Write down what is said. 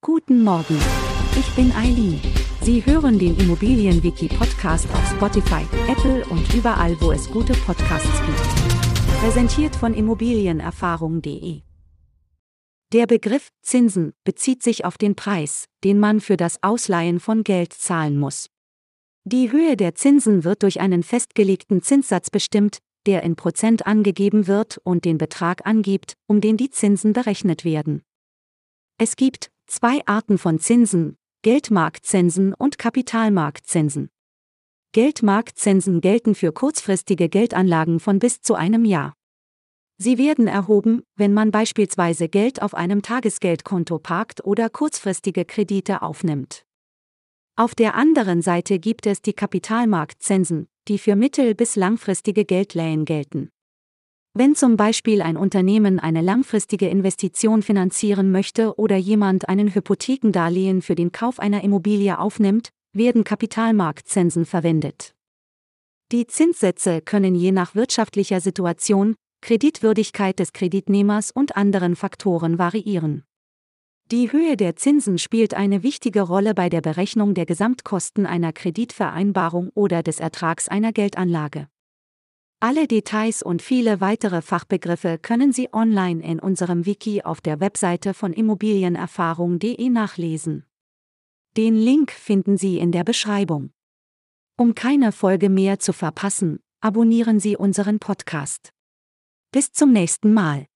Guten Morgen. Ich bin Eileen. Sie hören den Immobilienwiki-Podcast auf Spotify, Apple und überall, wo es gute Podcasts gibt. Präsentiert von Immobilienerfahrung.de. Der Begriff Zinsen bezieht sich auf den Preis, den man für das Ausleihen von Geld zahlen muss. Die Höhe der Zinsen wird durch einen festgelegten Zinssatz bestimmt, der in Prozent angegeben wird und den Betrag angibt, um den die Zinsen berechnet werden. Es gibt zwei Arten von Zinsen, Geldmarktzinsen und Kapitalmarktzinsen. Geldmarktzinsen gelten für kurzfristige Geldanlagen von bis zu einem Jahr. Sie werden erhoben, wenn man beispielsweise Geld auf einem Tagesgeldkonto parkt oder kurzfristige Kredite aufnimmt. Auf der anderen Seite gibt es die Kapitalmarktzinsen, die für mittel- bis langfristige Geldleihen gelten. Wenn zum Beispiel ein Unternehmen eine langfristige Investition finanzieren möchte oder jemand einen Hypothekendarlehen für den Kauf einer Immobilie aufnimmt, werden Kapitalmarktzinsen verwendet. Die Zinssätze können je nach wirtschaftlicher Situation, Kreditwürdigkeit des Kreditnehmers und anderen Faktoren variieren. Die Höhe der Zinsen spielt eine wichtige Rolle bei der Berechnung der Gesamtkosten einer Kreditvereinbarung oder des Ertrags einer Geldanlage. Alle Details und viele weitere Fachbegriffe können Sie online in unserem Wiki auf der Webseite von immobilienerfahrung.de nachlesen. Den Link finden Sie in der Beschreibung. Um keine Folge mehr zu verpassen, abonnieren Sie unseren Podcast. Bis zum nächsten Mal.